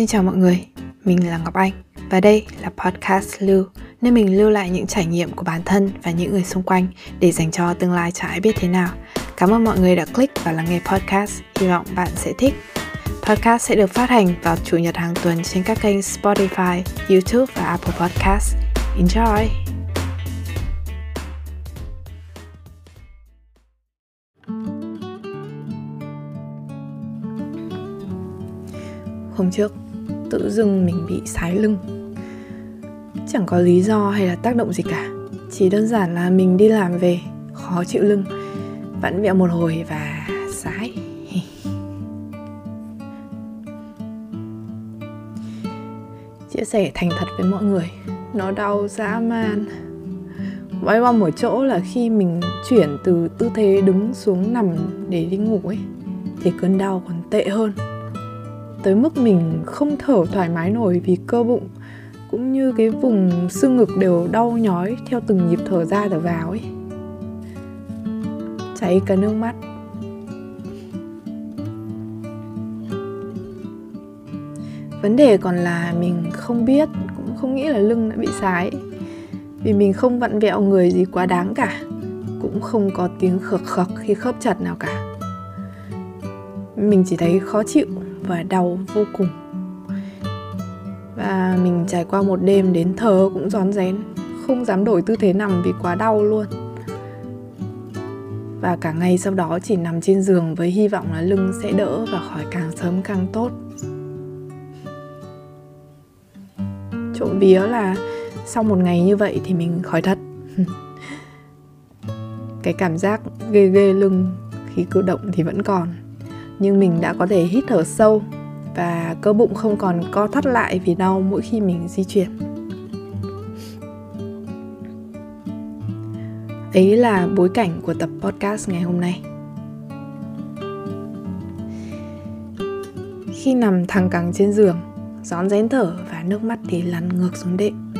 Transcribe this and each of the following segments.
Xin chào mọi người, mình là Ngọc Anh và đây là podcast Lưu, nơi mình lưu lại những trải nghiệm của bản thân và những người xung quanh để dành cho tương lai chả ai biết thế nào. Cảm ơn mọi người đã click và lắng nghe podcast, hy vọng bạn sẽ thích. Podcast sẽ được phát hành vào chủ nhật hàng tuần trên các kênh Spotify, YouTube và Apple Podcast. Enjoy! Hôm trước, tự dưng mình bị sái lưng. Chẳng có lý do hay là tác động gì cả, Chỉ đơn giản là mình đi làm về, Khó chịu lưng, Vặn vẹo một hồi và sái. Chia sẻ thành thật với mọi người, Nó đau dã man. Vay qua một chỗ là khi mình chuyển từ tư thế đứng xuống nằm để đi ngủ ấy, Thì cơn đau còn tệ hơn tới mức mình không thở thoải mái nổi vì cơ bụng, cũng như cái vùng xương ngực đều đau nhói theo từng nhịp thở ra thở vào ấy. Chảy cả nước mắt. Vấn đề còn là mình không biết, cũng không nghĩ là lưng đã bị sái vì mình không vặn vẹo người gì quá đáng cả, cũng không có tiếng khực khực khi khớp chặt nào cả. Mình chỉ thấy khó chịu và đau vô cùng. Và mình trải qua một đêm đến thờ cũng rón rén, không dám đổi tư thế nằm vì quá đau luôn. Và cả ngày sau đó chỉ nằm trên giường với hy vọng là lưng sẽ đỡ và khỏi càng sớm càng tốt. Trộm vía là sau một ngày như vậy thì mình khỏi thật. Cái cảm giác ghê ghê lưng khi cử động thì vẫn còn nhưng mình đã có thể hít thở sâu và cơ bụng không còn co thắt lại vì đau mỗi khi mình di chuyển. Ấy là bối cảnh của tập podcast ngày hôm nay. Khi nằm thẳng cẳng trên giường rón rén thở và nước mắt thì lăn ngược xuống đệm.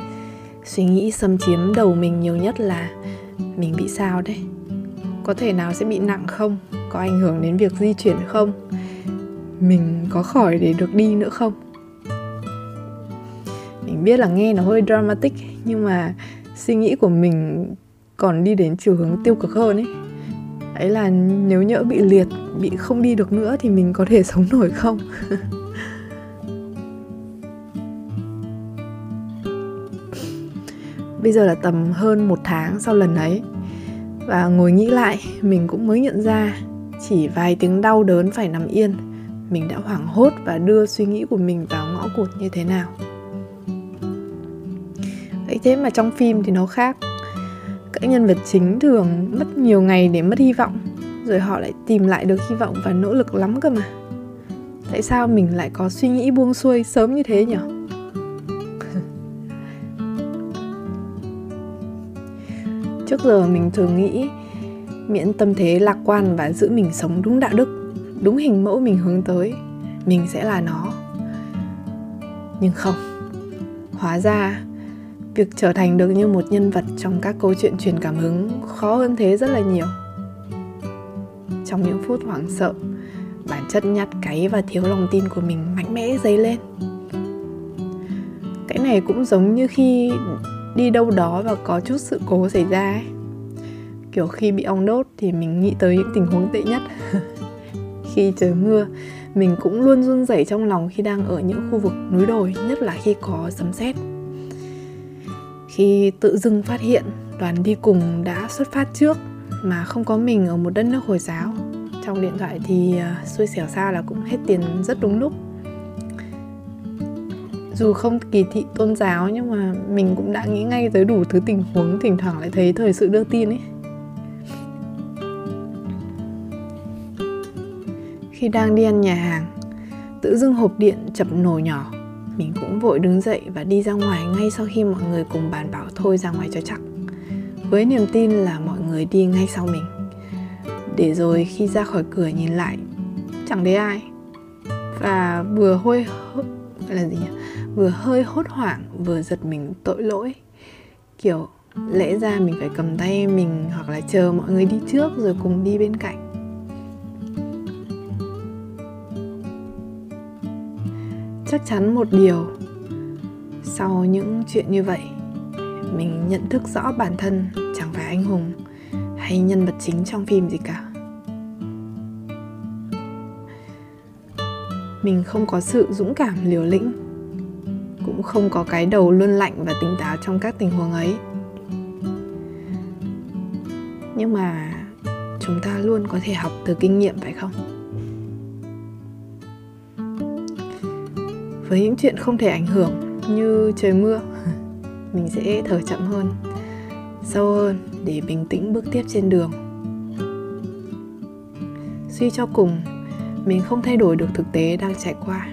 Suy nghĩ xâm chiếm đầu mình nhiều nhất là mình bị sao đấy. Có thể nào sẽ bị nặng không? Có ảnh hưởng đến việc di chuyển không? Mình có khỏi để được đi nữa không? Mình biết là nghe nó hơi dramatic, nhưng mà suy nghĩ của mình còn đi đến chiều hướng tiêu cực hơn ấy. Ấy là nếu nhỡ bị liệt, bị không đi được nữa thì mình có thể sống nổi không? Bây giờ là tầm hơn một tháng sau lần ấy. Và ngồi nghĩ lại, mình cũng mới nhận ra chỉ vài tiếng đau đớn phải nằm yên. Mình đã hoảng hốt và đưa suy nghĩ của mình vào ngõ cụt như thế nào. Vậy thế mà trong phim thì nó khác. Các nhân vật chính thường mất nhiều ngày để mất hy vọng, rồi họ lại tìm lại được hy vọng và nỗ lực lắm cơ mà. Tại sao mình lại có suy nghĩ buông xuôi sớm như thế nhỉ? Trước giờ mình thường nghĩ miễn tâm thế lạc quan và giữ mình sống đúng đạo đức, đúng hình mẫu mình hướng tới, mình sẽ là nó. Nhưng không, hóa ra, việc trở thành được như một nhân vật trong các câu chuyện truyền cảm hứng khó hơn thế rất là nhiều. Trong những phút hoảng sợ, bản chất nhát cáy và thiếu lòng tin của mình mạnh mẽ dấy lên. Cái này cũng giống như khi đi đâu đó và có chút sự cố xảy ra ấy kiểu khi bị ong đốt thì mình nghĩ tới những tình huống tệ nhất. Khi trời mưa, mình cũng luôn run rẩy trong lòng khi đang ở những khu vực núi đồi, nhất là khi có sấm sét. Khi tự dưng phát hiện đoàn đi cùng đã xuất phát trước mà không có mình ở một đất nước hồi giáo, trong điện thoại thì à, xui xẻo xa là cũng hết tiền rất đúng lúc. Dù không kỳ thị tôn giáo nhưng mà mình cũng đã nghĩ ngay tới đủ thứ tình huống thỉnh thoảng lại thấy thời sự đưa tin ấy. Khi đang đi ăn nhà hàng. Tự dưng hộp điện chập nổ nhỏ. Mình cũng vội đứng dậy và đi ra ngoài ngay sau khi mọi người cùng bàn bảo thôi ra ngoài cho chắc. Với niềm tin là mọi người đi ngay sau mình. Để rồi khi ra khỏi cửa nhìn lại, chẳng thấy ai. Và vừa hôi là gì nhỉ? Vừa hơi hốt hoảng, vừa giật mình tội lỗi. Kiểu, lẽ ra mình phải cầm tay mình hoặc là chờ mọi người đi trước rồi cùng đi bên cạnh. Chắc chắn một điều. Sau những chuyện như vậy, mình nhận thức rõ bản thân chẳng phải anh hùng hay nhân vật chính trong phim gì cả. Mình không có sự dũng cảm liều lĩnh, cũng không có cái đầu luôn lạnh và tỉnh táo trong các tình huống ấy. Nhưng mà chúng ta luôn có thể học từ kinh nghiệm, phải không? Với những chuyện không thể ảnh hưởng như trời mưa, mình sẽ thở chậm hơn. Sâu hơn, để bình tĩnh bước tiếp trên đường. Suy cho cùng, mình không thay đổi được thực tế đang trải qua.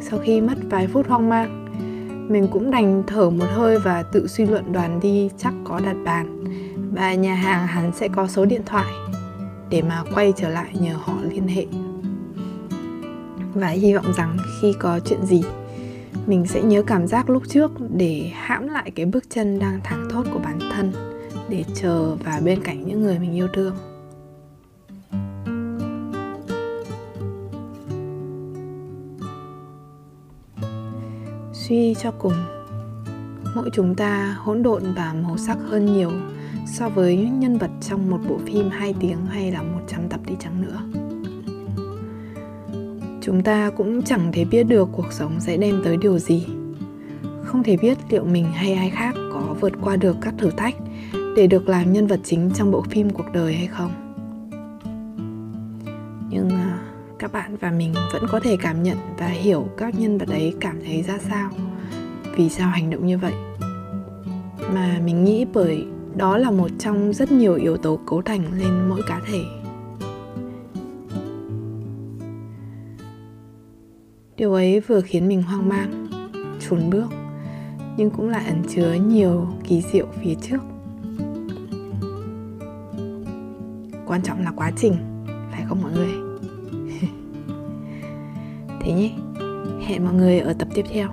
Sau khi mất vài phút hoang mang, mình cũng đành thở một hơi và tự suy luận đoàn đi chắc có đặt bàn và nhà hàng hắn sẽ có số điện thoại để mà quay trở lại nhờ họ liên hệ và hy vọng rằng khi có chuyện gì, mình sẽ nhớ cảm giác lúc trước để hãm lại cái bước chân đang thẳng thốt của bản thân để chờ và bên cạnh những người mình yêu thương suy cho cùng, mỗi chúng ta hỗn độn và màu sắc hơn nhiều so với những nhân vật trong một bộ phim 2 tiếng hay là 100 tập đi chăng nữa. Chúng ta cũng chẳng thể biết được cuộc sống sẽ đem tới điều gì. Không thể biết liệu mình hay ai khác có vượt qua được các thử thách để được làm nhân vật chính trong bộ phim cuộc đời hay không. Nhưng à, các bạn và mình vẫn có thể cảm nhận và hiểu các nhân vật ấy cảm thấy ra sao, vì sao hành động như vậy mà mình nghĩ bởi đó là một trong rất nhiều yếu tố cấu thành lên mỗi cá thể điều ấy vừa khiến mình hoang mang trốn bước, nhưng cũng lại ẩn chứa nhiều kỳ diệu phía trước. Quan trọng là quá trình, phải không mọi người? Thế nhé, hẹn mọi người ở tập tiếp theo.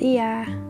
See ya.